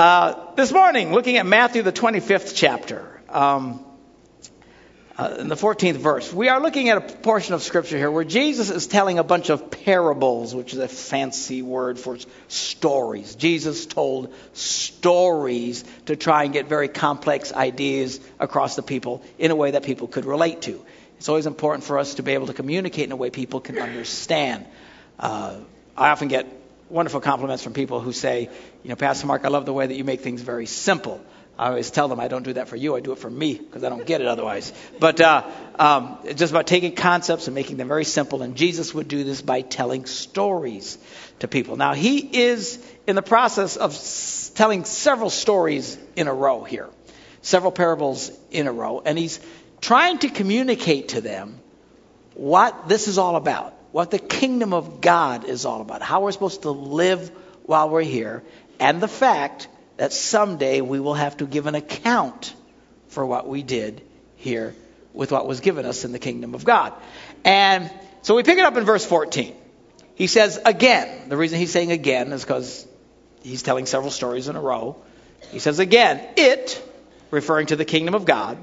Uh, this morning, looking at Matthew, the 25th chapter, um, uh, in the 14th verse, we are looking at a portion of Scripture here where Jesus is telling a bunch of parables, which is a fancy word for stories. Jesus told stories to try and get very complex ideas across the people in a way that people could relate to. It's always important for us to be able to communicate in a way people can understand. Uh, I often get wonderful compliments from people who say, you know, Pastor Mark, I love the way that you make things very simple. I always tell them I don't do that for you, I do it for me because I don't get it otherwise. But uh, um, it's just about taking concepts and making them very simple. And Jesus would do this by telling stories to people. Now, he is in the process of s- telling several stories in a row here, several parables in a row. And he's trying to communicate to them what this is all about, what the kingdom of God is all about, how we're supposed to live while we're here, and the fact that someday we will have to give an account for what we did here with what was given us in the kingdom of God. And so we pick it up in verse 14. He says, again, the reason he's saying again is because he's telling several stories in a row. He says, again, it, referring to the kingdom of God,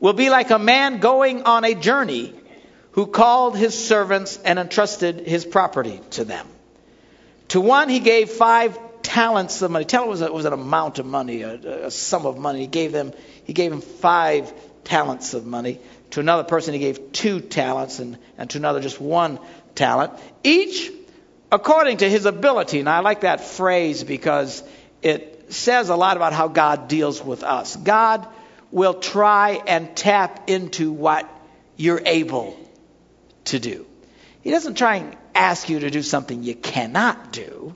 will be like a man going on a journey who called his servants and entrusted his property to them. To one he gave five talents of money. Talent was, a, was an amount of money, a, a sum of money. He gave them he gave him five talents of money. To another person he gave two talents, and, and to another just one talent. Each according to his ability. And I like that phrase because it says a lot about how God deals with us. God will try and tap into what you're able to do. He doesn't try and ask you to do something you cannot do,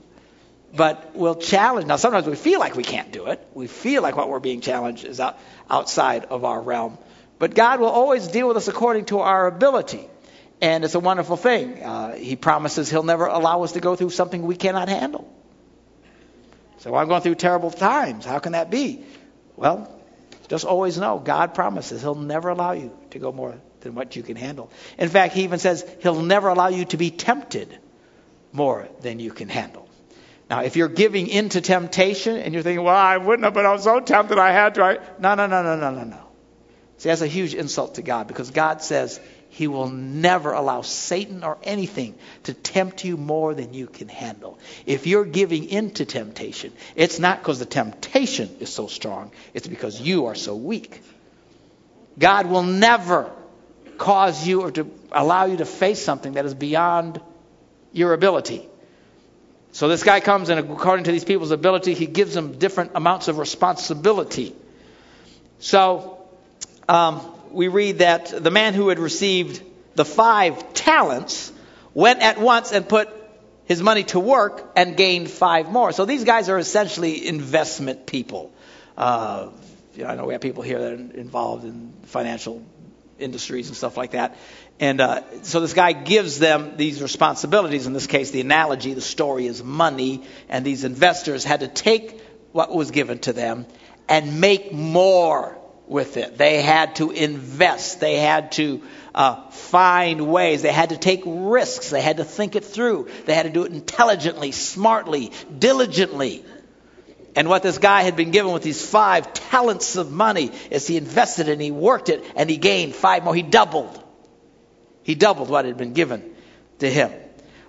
but will challenge. Now, sometimes we feel like we can't do it. We feel like what we're being challenged is out, outside of our realm. But God will always deal with us according to our ability. And it's a wonderful thing. Uh, he promises He'll never allow us to go through something we cannot handle. So I'm going through terrible times. How can that be? Well, just always know God promises He'll never allow you to go more than what you can handle. In fact, He even says He'll never allow you to be tempted more than you can handle. Now, if you're giving in to temptation and you're thinking, well, I wouldn't have, but I was so tempted I had to. I... No, no, no, no, no, no, no. See, that's a huge insult to God because God says He will never allow Satan or anything to tempt you more than you can handle. If you're giving in to temptation, it's not because the temptation is so strong, it's because you are so weak. God will never cause you or to allow you to face something that is beyond your ability. So this guy comes and according to these people's ability, he gives them different amounts of responsibility. So um, we read that the man who had received the five talents went at once and put his money to work and gained five more. So these guys are essentially investment people. Uh, you know, I know we have people here that are involved in financial industries and stuff like that. And uh, so this guy gives them these responsibilities. In this case, the analogy, the story is money, and these investors had to take what was given to them and make more with it. They had to invest. They had to uh, find ways. They had to take risks. They had to think it through. They had to do it intelligently, smartly, diligently. And what this guy had been given with these five talents of money is he invested and he worked it and he gained five more. He doubled. He doubled what had been given to him.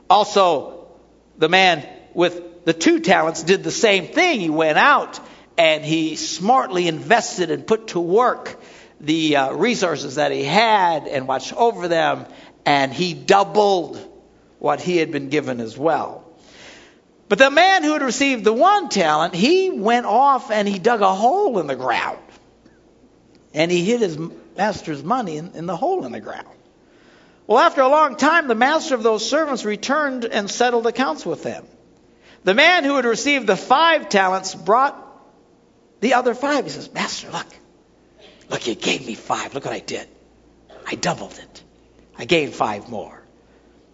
Also, the man with the two talents did the same thing. He went out and he smartly invested and put to work the uh, resources that he had and watched over them, and he doubled what he had been given as well. But the man who had received the one talent, he went off and he dug a hole in the ground. And he hid his master's money in, in the hole in the ground. Well, after a long time, the master of those servants returned and settled accounts with them. The man who had received the five talents brought the other five. He says, Master, look. Look, you gave me five. Look what I did. I doubled it. I gained five more.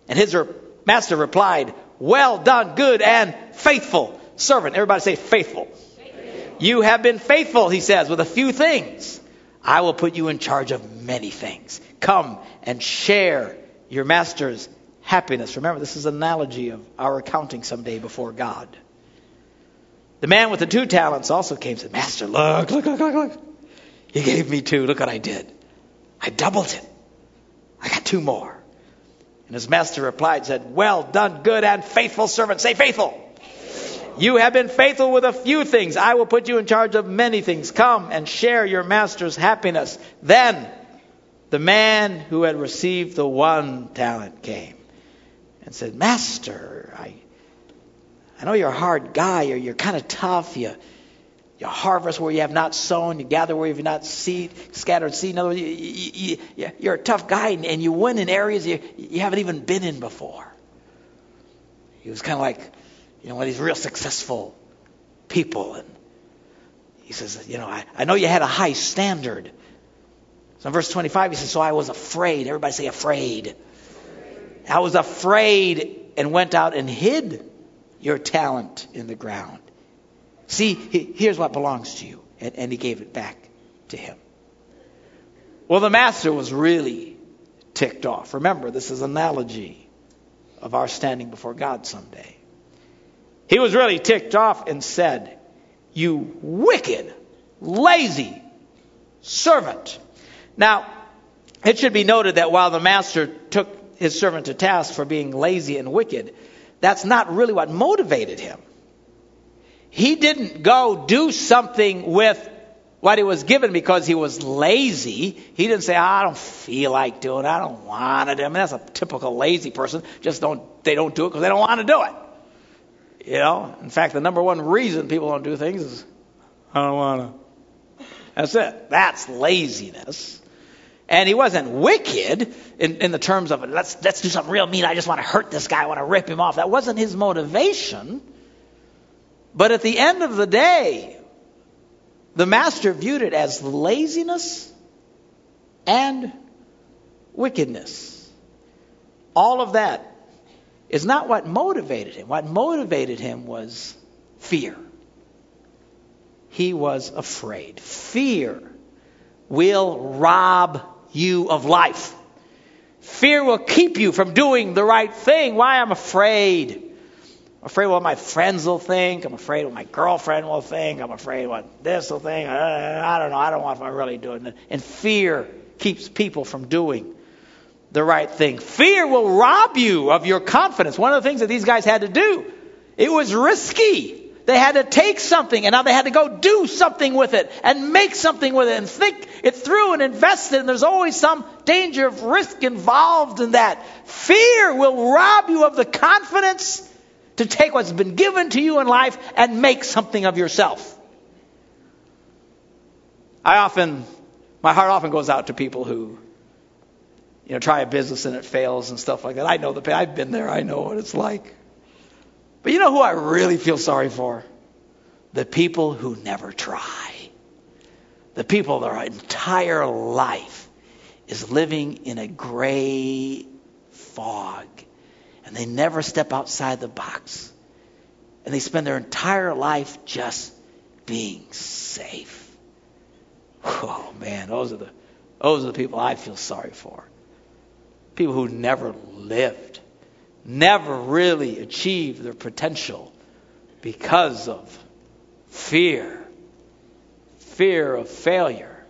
And his re- master replied, Well done, good and faithful servant. Everybody say faithful. faithful. You have been faithful, he says, with a few things. I will put you in charge of many things. Come and share your master's happiness. Remember, this is an analogy of our accounting someday before God. The man with the two talents also came and said, Master, look, look, look, look, look. He gave me two. Look what I did. I doubled it. I got two more. And his master replied, said, Well done, good and faithful servant. Say faithful. You have been faithful with a few things. I will put you in charge of many things. Come and share your master's happiness. Then the man who had received the one talent came and said, Master, I, I know you're a hard guy. You're, you're kind of tough. You, you harvest where you have not sown. You gather where you have not seed, scattered seed. In other words, you, you, you, you're a tough guy and, and you win in areas you, you haven't even been in before. He was kind of like, you know, one of these real successful people. And he says, you know, I, I know you had a high standard. So in verse 25, he says, so I was afraid. Everybody say afraid. I was afraid and went out and hid your talent in the ground. See, here's what belongs to you. And, and he gave it back to him. Well, the master was really ticked off. Remember, this is an analogy of our standing before God someday. He was really ticked off and said, You wicked, lazy servant. Now, it should be noted that while the master took his servant to task for being lazy and wicked, that's not really what motivated him. He didn't go do something with what he was given because he was lazy. He didn't say, I don't feel like doing it. I don't want to do it. I mean, that's a typical lazy person. Just don't, they don't do it because they don't want to do it. You know, in fact, the number one reason people don't do things is, I don't want to. That's it. That's laziness. And he wasn't wicked in, in the terms of let's let's do something real mean. I just want to hurt this guy. I want to rip him off. That wasn't his motivation. But at the end of the day, the master viewed it as laziness and wickedness. All of that is not what motivated him. What motivated him was fear. He was afraid. Fear will rob you of life. Fear will keep you from doing the right thing. Why? I'm afraid. I'm afraid what my friends will think. I'm afraid what my girlfriend will think. I'm afraid what this will think. Uh, I don't know. I don't know if I'm really doing it. And fear keeps people from doing the right thing. Fear will rob you of your confidence. One of the things that these guys had to do, it was risky. They had to take something and now they had to go do something with it and make something with it and think it through and invest it. And there's always some danger of risk involved in that. Fear will rob you of the confidence to take what's been given to you in life and make something of yourself. I often, my heart often goes out to people who you know, try a business and it fails and stuff like that. I know the pain. I've been there. I know what it's like. But you know who I really feel sorry for? The people who never try. The people their entire life is living in a gray fog. And they never step outside the box. And they spend their entire life just being safe. Oh man, those are the those are the people I feel sorry for people who never lived, never really achieved their potential because of fear, fear of failure.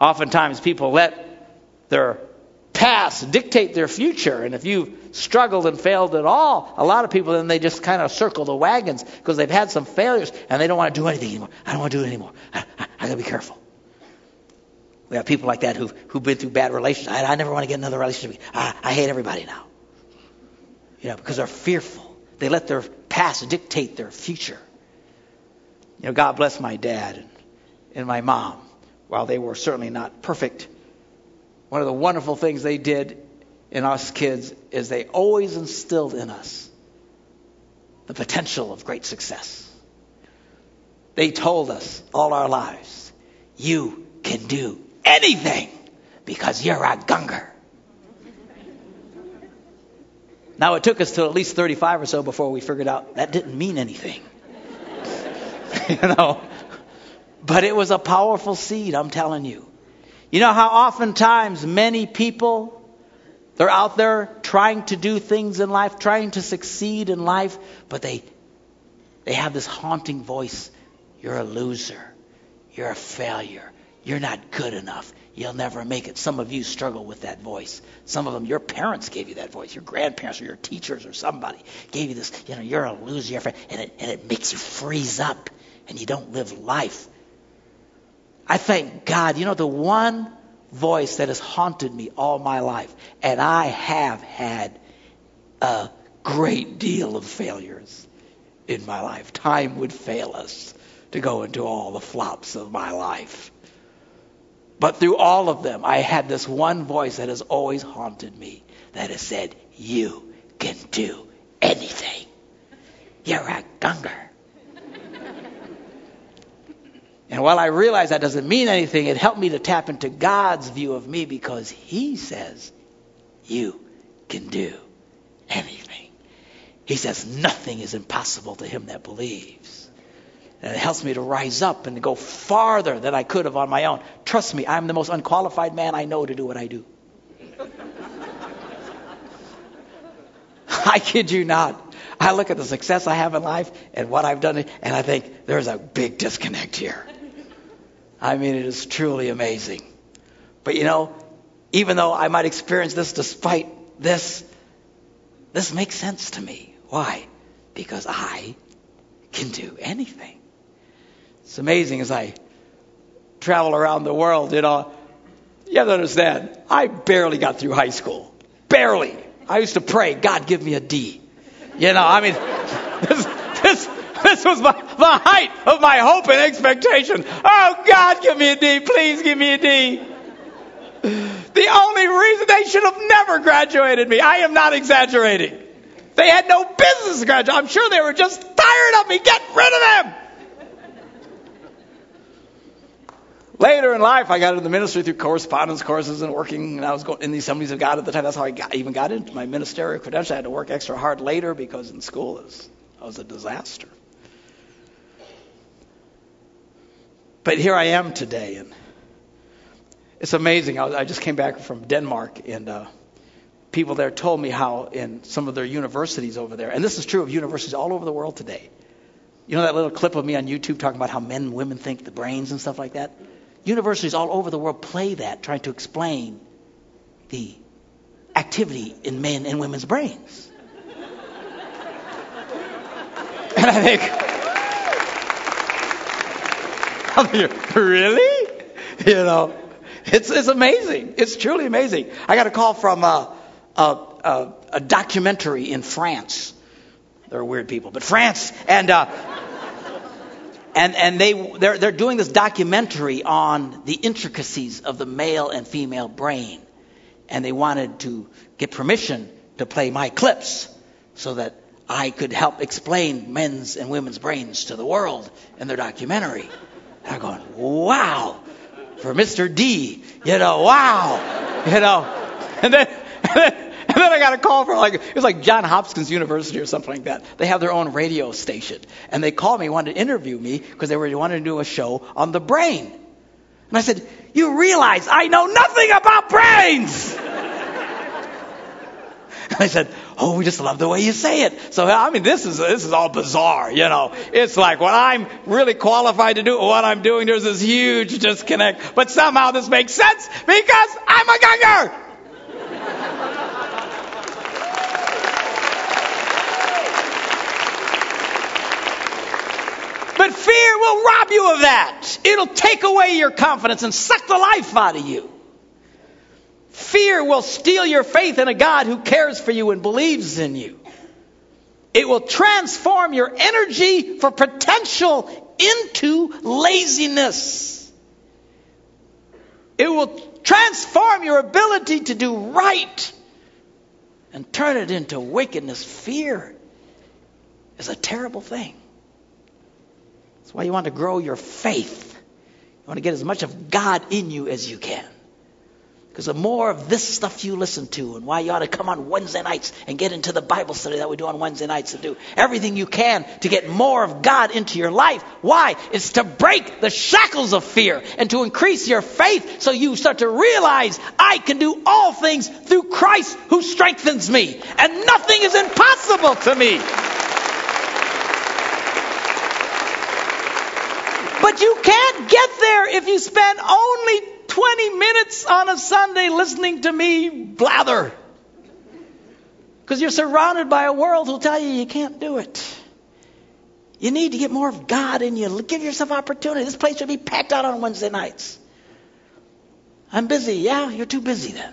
Oftentimes, people let their past dictate their future, and if you struggled and failed at all, a lot of people then they just kind of circle the wagons because they've had some failures and they don't want to do anything anymore. I don't want to do it anymore. I, I, I got to be careful. We have people like that who've, who've been through bad relationships. I, I never want to get another relationship. I, I hate everybody now. You know, because they're fearful. They let their past dictate their future. You know, God bless my dad and, and my mom. While they were certainly not perfect, one of the wonderful things they did in us kids is they always instilled in us the potential of great success. They told us all our lives, you can do anything because you're a Gungor. Now, it took us till at least 35 or so before we figured out that didn't mean anything. you know? But it was a powerful seed, I'm telling you. You know how oftentimes many people, they're out there trying to do things in life, trying to succeed in life, but they They have this haunting voice. You're a loser. You're a failure. You're not good enough. You'll never make it. Some of you struggle with that voice. Some of them, your parents gave you that voice. Your grandparents or your teachers or somebody gave you this, you know, you're a loser. You're a and, it, and it makes you freeze up and you don't live life. I thank God. You know, the one voice that has haunted me all my life, and I have had a great deal of failures in my life. Time would fail us to go into all the flops of my life. But through all of them, I had this one voice that has always haunted me that has said, You can do anything. You're a Gungor. And while I realize that doesn't mean anything, it helped me to tap into God's view of me because He says, You can do anything. He says, Nothing is impossible to him that believes. And it helps me to rise up and to go farther than I could have on my own. Trust me, I'm the most unqualified man I know to do what I do. I kid you not. I look at the success I have in life and what I've done, and I think there's a big disconnect here. I mean, it is truly amazing. But you know, even though I might experience this despite this, this makes sense to me. Why? Because I can do anything. It's amazing as I travel around the world, you know. You have to understand, I barely got through high school. Barely. I used to pray, God, give me a D. You know, I mean, this, this, was my, the height of my hope and expectation. Oh, God, give me a D. Please give me a D. The only reason they should have never graduated me, I am not exaggerating. They had no business graduating. I'm sure they were just tired of me. Get rid of them. Later in life, I got into the ministry through correspondence courses and working, and I was going in the Assemblies of God at the time. That's how I got, even got into my ministerial credential. I had to work extra hard later because in school I was a disaster. But here I am today, and it's amazing. I, I just came back from Denmark, and uh, people there told me how in some of their universities over there, and this is true of universities all over the world today. You know that little clip of me on YouTube talking about how men and women think the brains and stuff like that? Universities all over the world play that, trying to explain the activity in men and women's brains. and I think, Really? You know, it's, it's amazing. It's truly amazing. I got a call from a, a, a, a documentary in France. They're weird people, but France. And uh, and and they they're they're doing this documentary on the intricacies of the male and female brain, and they wanted to get permission to play my clips so that I could help explain men's and women's brains to the world in their documentary. And I'm going, wow, for Mr. D, you know, wow, you know, and then. And then and then I got a call from like it was like John Hopkins University or something like that. They have their own radio station, and they called me, wanted to interview me because they were wanted to do a show on the brain. And I said, "You realize I know nothing about brains." I said, "Oh, we just love the way you say it." So I mean, this is this is all bizarre, you know. It's like what I'm really qualified to do, what I'm doing. There's this huge disconnect, but somehow this makes sense because I'm a Gungor. But fear will rob you of that. It'll take away your confidence and suck the life out of you. Fear will steal your faith in a God who cares for you and believes in you. It will transform your energy for potential into laziness. It will transform your ability to do right and turn it into wickedness. Fear is a terrible thing. That's why you want to grow your faith. You want to get as much of God in you as you can. Because the more of this stuff you listen to, and why you ought to come on Wednesday nights and get into the Bible study that we do on Wednesday nights and do everything you can to get more of God into your life. Why? It's to break the shackles of fear and to increase your faith so you start to realize I can do all things through Christ who strengthens me. And nothing is impossible to me. But you can't get there if you spend only 20 minutes on a Sunday listening to me blather. Because you're surrounded by a world who'll tell you you can't do it. You need to get more of God in you. Give yourself opportunity. This place should be packed out on Wednesday nights. I'm busy. Yeah, you're too busy then.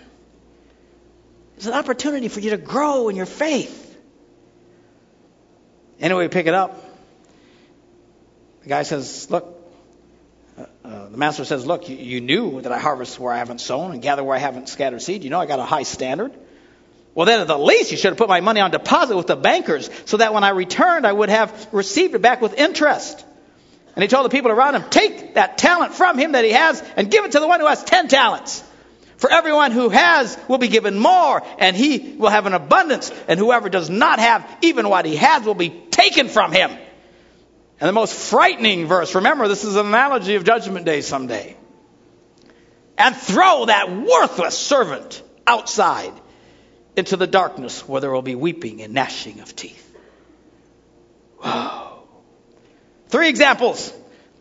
It's an opportunity for you to grow in your faith. Anyway, pick it up. The guy says, Look, uh, the master says, Look, you, you knew that I harvest where I haven't sown and gather where I haven't scattered seed. You know I got a high standard. Well, then at the least, you should have put my money on deposit with the bankers so that when I returned, I would have received it back with interest. And he told the people around him, Take that talent from him that he has and give it to the one who has ten talents. For everyone who has will be given more, and he will have an abundance, and whoever does not have even what he has will be taken from him. And the most frightening verse, remember, this is an analogy of Judgment Day someday. And throw that worthless servant outside into the darkness where there will be weeping and gnashing of teeth. Wow. Three examples.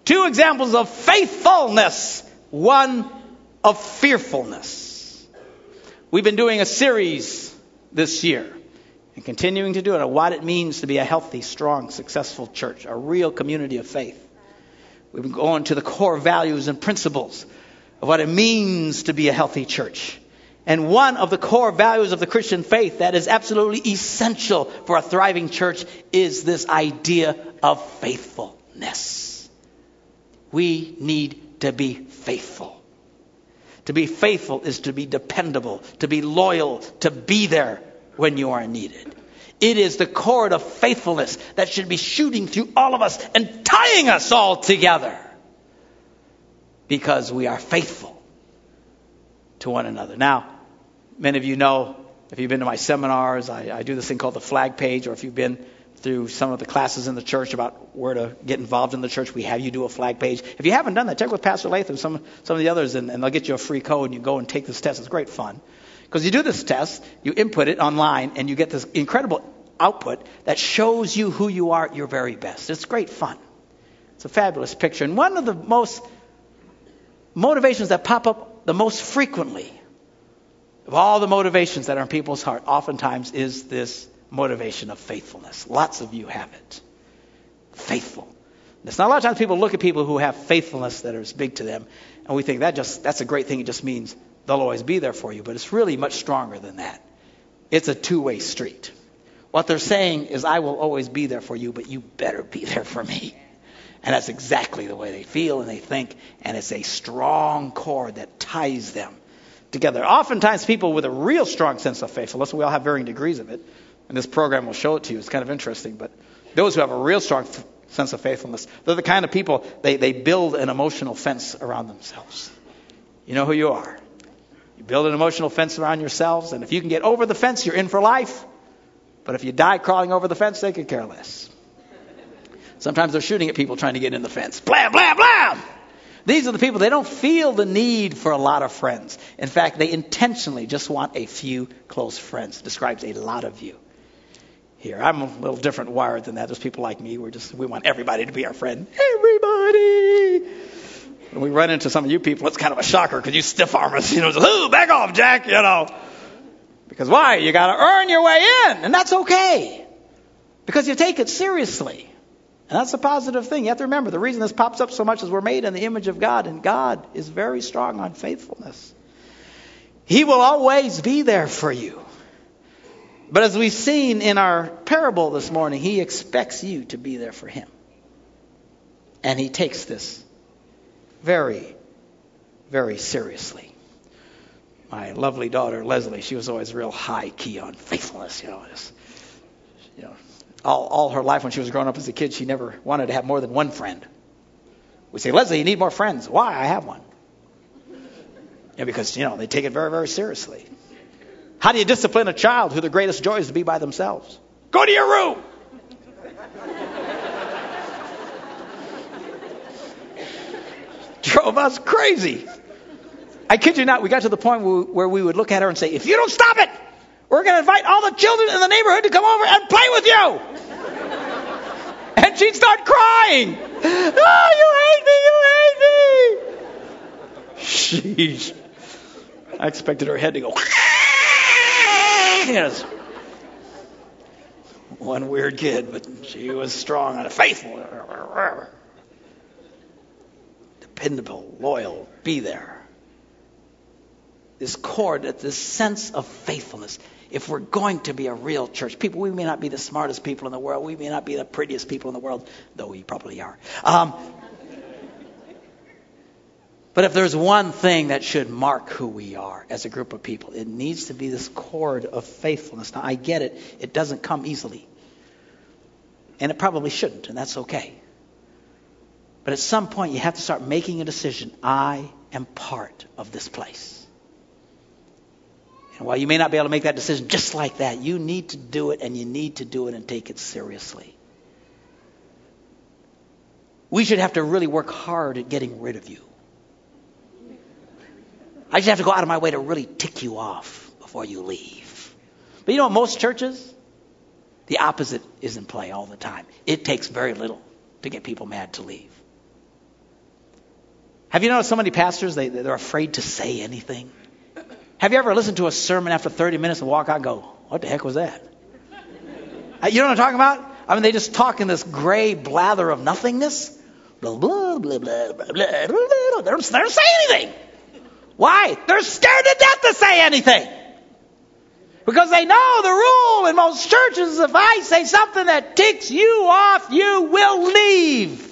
Two examples of faithfulness. One of fearfulness. We've been doing a series this year and continuing to do it on what it means to be a healthy, strong, successful church, a real community of faith. We've been going to the core values and principles of what it means to be a healthy church. And one of the core values of the Christian faith that is absolutely essential for a thriving church is this idea of faithfulness. We need to be faithful. To be faithful is to be dependable, to be loyal, to be there when you are needed. It is the cord of faithfulness that should be shooting through all of us and tying us all together because we are faithful to one another. Now, many of you know, if you've been to my seminars, I, I do this thing called the flag page, or if you've been through some of the classes in the church about where to get involved in the church. We have you do a flag page. If you haven't done that, check with Pastor Latham, some some of the others, and, and they'll get you a free code, and you go and take this test. It's great fun because you do this test, you input it online, and you get this incredible output that shows you who you are at your very best. It's great fun. It's a fabulous picture, and one of the most motivations that pop up the most frequently of all the motivations that are in people's heart, oftentimes is this motivation of faithfulness. Lots of you have it. Faithful. Not a lot of times people look at people who have faithfulness that is big to them, and we think that just that's a great thing. It just means they'll always be there for you, but it's really much stronger than that. It's a two-way street. What they're saying is, I will always be there for you, but you better be there for me. And that's exactly the way they feel and they think, and it's a strong cord that ties them together. Oftentimes, people with a real strong sense of faithfulness, we all have varying degrees of it, and this program will show it to you. It's kind of interesting. But those who have a real strong f- sense of faithfulness, they're the kind of people, they, they build an emotional fence around themselves. You know who you are. You build an emotional fence around yourselves, and if you can get over the fence, you're in for life. But if you die crawling over the fence, they could care less. Sometimes they're shooting at people trying to get in the fence. Blam, blam, blam! These are the people, they don't feel the need for a lot of friends. In fact, they intentionally just want a few close friends. It describes a lot of you here. I'm a little different wired than that. There's people like me. We're just we want everybody to be our friend. Everybody. When we run into some of you people, it's kind of a shocker because you stiff arm us. You know, ooh, back off, Jack. You know, because why? You got to earn your way in, and that's okay because you take it seriously. And that's a positive thing. You have to remember the reason this pops up so much is we're made in the image of God, and God is very strong on faithfulness. He will always be there for you. But as we've seen in our parable this morning, he expects you to be there for him. And he takes this very, very seriously. My lovely daughter, Leslie, she was always real high key on faithfulness, you know. You know, all, all her life when she was growing up as a kid, she never wanted to have more than one friend. We say, Leslie, you need more friends. Why? I have one. Yeah, because, you know, they take it very, very seriously. How do you discipline a child who the greatest joy is to be by themselves? Go to your room. Drove us crazy. I kid you not, we got to the point where we would look at her and say, if you don't stop it, we're going to invite all the children in the neighborhood to come over and play with you. and she'd start crying. oh, you hate me, you hate me. Sheesh. I expected her head to go. yes. One weird kid, but she was strong and faithful. Dependable, loyal, be there. This cord, this sense of faithfulness if we're going to be a real church, people, we may not be the smartest people in the world, we may not be the prettiest people in the world, though we probably are. Um, but if there's one thing that should mark who we are as a group of people, it needs to be this cord of faithfulness. Now, I get it, it doesn't come easily. And it probably shouldn't, and that's okay. But at some point, you have to start making a decision. I am part of this place. And while you may not be able to make that decision just like that, you need to do it and you need to do it and take it seriously. We should have to really work hard at getting rid of you. I just have to go out of my way to really tick you off before you leave. But you know, most churches, the opposite is in play all the time. It takes very little to get people mad to leave. Have you noticed so many pastors, they, they're afraid to say anything? Have you ever listened to a sermon after 30 minutes and walk out and go, what the heck was that? Uh, you know what I'm talking about? I mean, they just talk in this gray blather of nothingness. Blah, blah, blah, blah, blah, blah, blah, blah. They don't, they don't say anything. Why? They're scared to death to say anything. Because they know the rule in most churches if I say something that ticks you off, you will leave.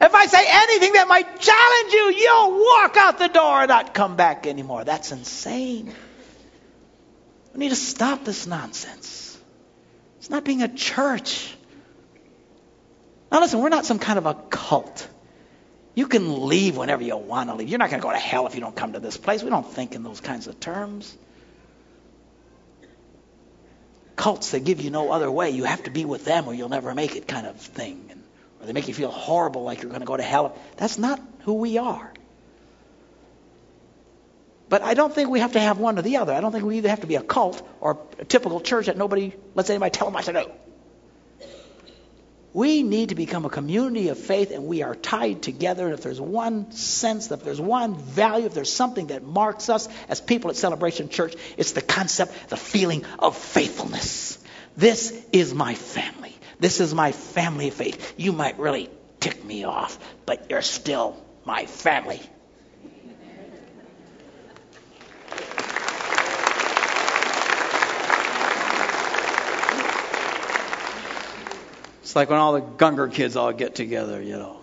If I say anything that might challenge you, you'll walk out the door and not come back anymore. That's insane. We need to stop this nonsense. It's not being a church. Now, listen, we're not some kind of a cult. You can leave whenever you want to leave. You're not going to go to hell if you don't come to this place. We don't think in those kinds of terms. Cults that give you no other way. You have to be with them or you'll never make it kind of thing or they make you feel horrible like you're going to go to hell. That's not who we are. But I don't think we have to have one or the other. I don't think we either have to be a cult or a typical church that nobody lets anybody tell them what to do. We need to become a community of faith and we are tied together. And if there's one sense, if there's one value, if there's something that marks us as people at Celebration Church, it's the concept, the feeling of faithfulness. This is my family. This is my family faith. You might really tick me off, but you're still my family. It's like when all the Gungor kids all get together, you know.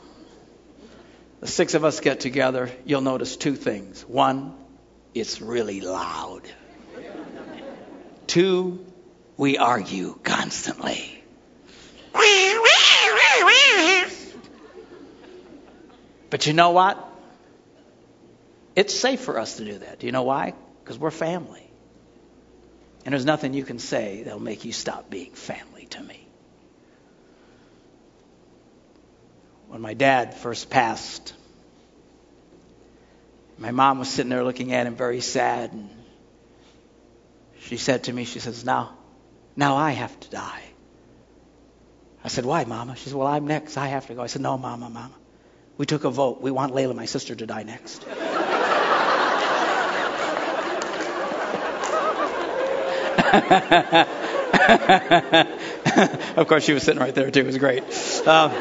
The six of us get together, you'll notice two things. One, it's really loud. Two, we argue constantly. But you know what? It's safe for us to do that. Do you know why? Because we're family. And there's nothing you can say that'll make you stop being family to me. When my dad first passed, my mom was sitting there looking at him very sad. And she said to me, she says, now, now I have to die. I said, Why, Mama? She said, Well, I'm next. I have to go. I said, No, Mama, Mama. We took a vote. We want Layla, my sister, to die next. of course, she was sitting right there, too. It was great. Um,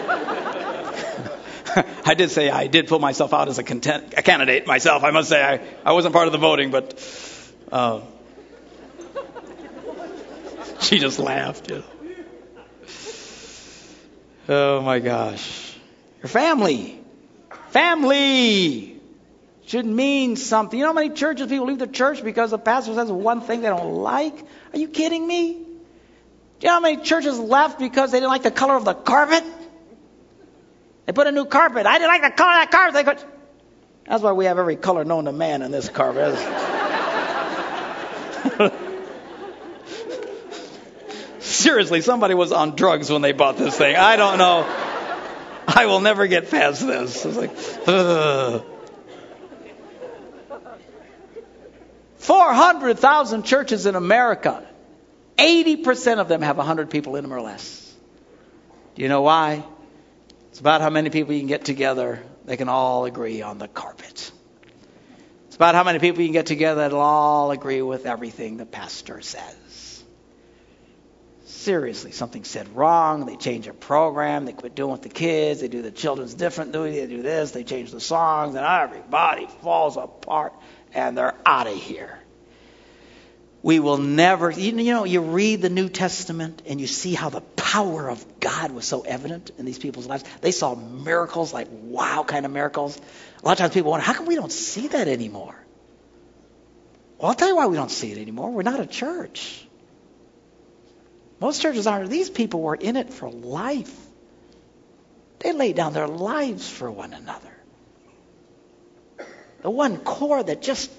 I did say I did pull myself out as a, content, a, candidate myself. I must say I, I wasn't part of the voting, but uh, she just laughed. Oh my gosh. Your family. Family should mean something. You know how many churches people leave the church because the pastor says one thing they don't like? Are you kidding me? Do you know how many churches left because they didn't like the color of the carpet? They put a new carpet. I didn't like the color of that carpet. That's why we have every color known to man in this carpet. Seriously, somebody was on drugs when they bought this thing. I don't know. I will never get past this. It's like, ugh. 400,000 churches in America. 80% of them have 100 people in them or less. Do you know why? It's about how many people you can get together they can all agree on the carpet. It's about how many people you can get together that'll all agree with everything the pastor says. Seriously, something said wrong, they change a program, they quit doing with the kids, they do the children's differently, they do this, they change the songs, and everybody falls apart and they're out of here. We will never, you know, you read the New Testament and you see how the power of God was so evident in these people's lives. They saw miracles, like wow kind of miracles. A lot of times people wonder, how come we don't see that anymore? Well, I'll tell you why we don't see it anymore. We're not a church. Most churches aren't. These people were in it for life. They laid down their lives for one another. The one core that just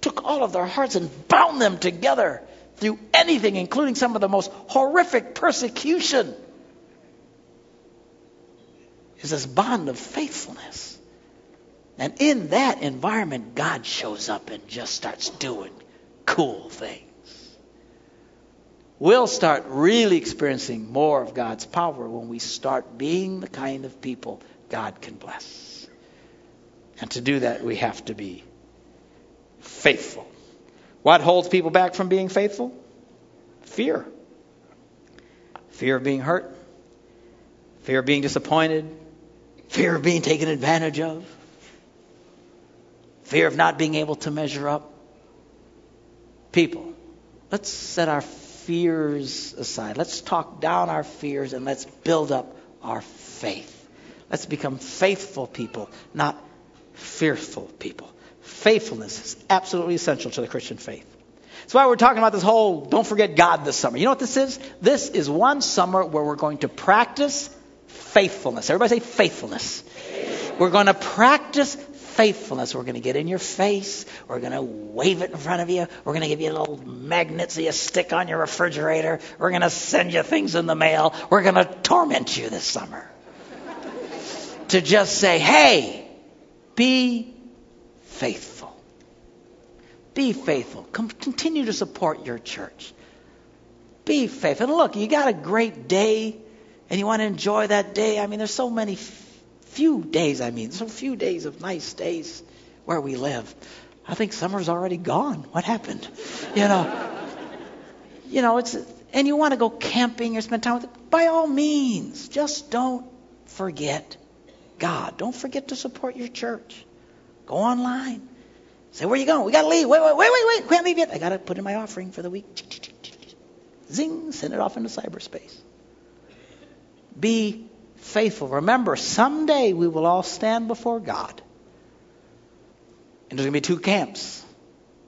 took all of their hearts and bound them together through anything, including some of the most horrific persecution, is this bond of faithfulness. And in that environment, God shows up and just starts doing cool things. We'll start really experiencing more of God's power when we start being the kind of people God can bless. And to do that, we have to be faithful. What holds people back from being faithful? Fear. Fear of being hurt, fear of being disappointed, fear of being taken advantage of, fear of not being able to measure up. People, let's set our fears aside. Let's talk down our fears and let's build up our faith. Let's become faithful people, not fearful people. Faithfulness is absolutely essential to the Christian faith. That's why we're talking about this whole don't forget God this summer. You know what this is? This is one summer where we're going to practice faithfulness. Everybody say faithfulness. We're going to practice faithfulness. We're going to get in your face. We're going to wave it in front of you. We're going to give you little magnet so you stick on your refrigerator. We're going to send you things in the mail. We're going to torment you this summer. to just say, hey, be faithful. Be faithful. continue to support your church. Be faithful. And look, you got a great day and you want to enjoy that day. I mean, there's so many few days, I mean, so few days of nice days where we live. I think summer's already gone. What happened? You know. you know, it's and you want to go camping or spend time with by all means. Just don't forget God. Don't forget to support your church. Go online. Say, where you going? We got to leave. Wait, wait, wait, wait, wait. Can't leave yet. I got to put in my offering for the week. Zing, send it off into cyberspace. Be faithful. Remember, someday we will all stand before God. And there's going to be two camps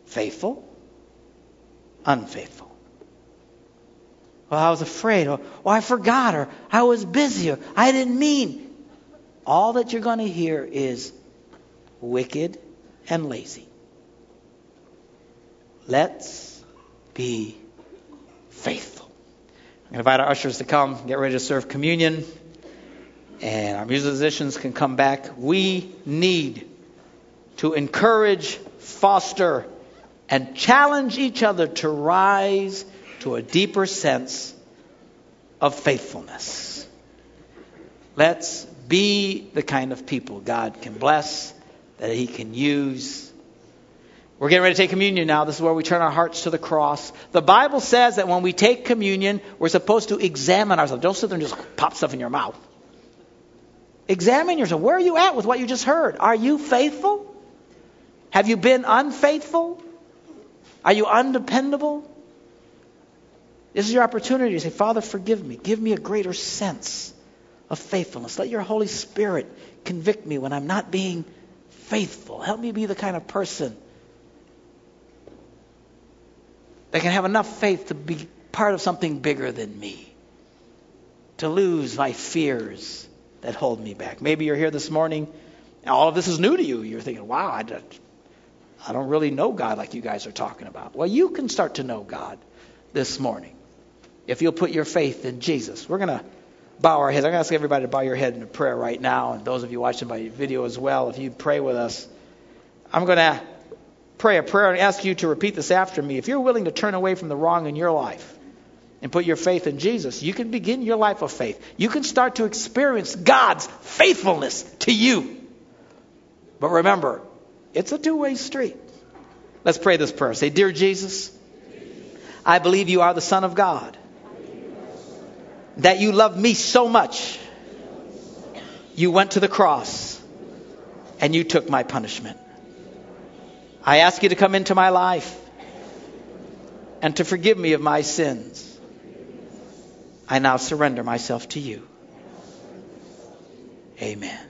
faithful, unfaithful. Well, I was afraid, or well, I forgot, or I was busy, or I didn't mean. All that you're going to hear is wicked, and lazy. Let's be faithful. I'm going to invite our ushers to come, get ready to serve communion, and our musicians can come back. We need to encourage, foster, and challenge each other to rise to a deeper sense of faithfulness. Let's be the kind of people God can bless that He can use. We're getting ready to take communion now. This is where we turn our hearts to the cross. The Bible says that when we take communion, we're supposed to examine ourselves. Don't sit there and just pop stuff in your mouth. Examine yourself. Where are you at with what you just heard? Are you faithful? Have you been unfaithful? Are you undependable? This is your opportunity to say, Father, forgive me. Give me a greater sense of faithfulness. Let your Holy Spirit convict me when I'm not being faithful. Help me be the kind of person that can have enough faith to be part of something bigger than me, to lose my fears that hold me back. Maybe you're here this morning, and all of this is new to you. You're thinking, wow, I don't, I don't really know God like you guys are talking about. Well, you can start to know God this morning if you'll put your faith in Jesus. We're going to bow our heads. I'm going to ask everybody to bow your head in a prayer right now, and those of you watching by video as well, if you pray with us. I'm going to pray a prayer and ask you to repeat this after me. If you're willing to turn away from the wrong in your life and put your faith in Jesus, you can begin your life of faith. You can start to experience God's faithfulness to you. But remember, it's a two way street. Let's pray this prayer. Say, Dear Jesus, I believe you are the Son of God, that you love me so much. You went to the cross and you took my punishment. I ask you to come into my life and to forgive me of my sins. I now surrender myself to you. Amen.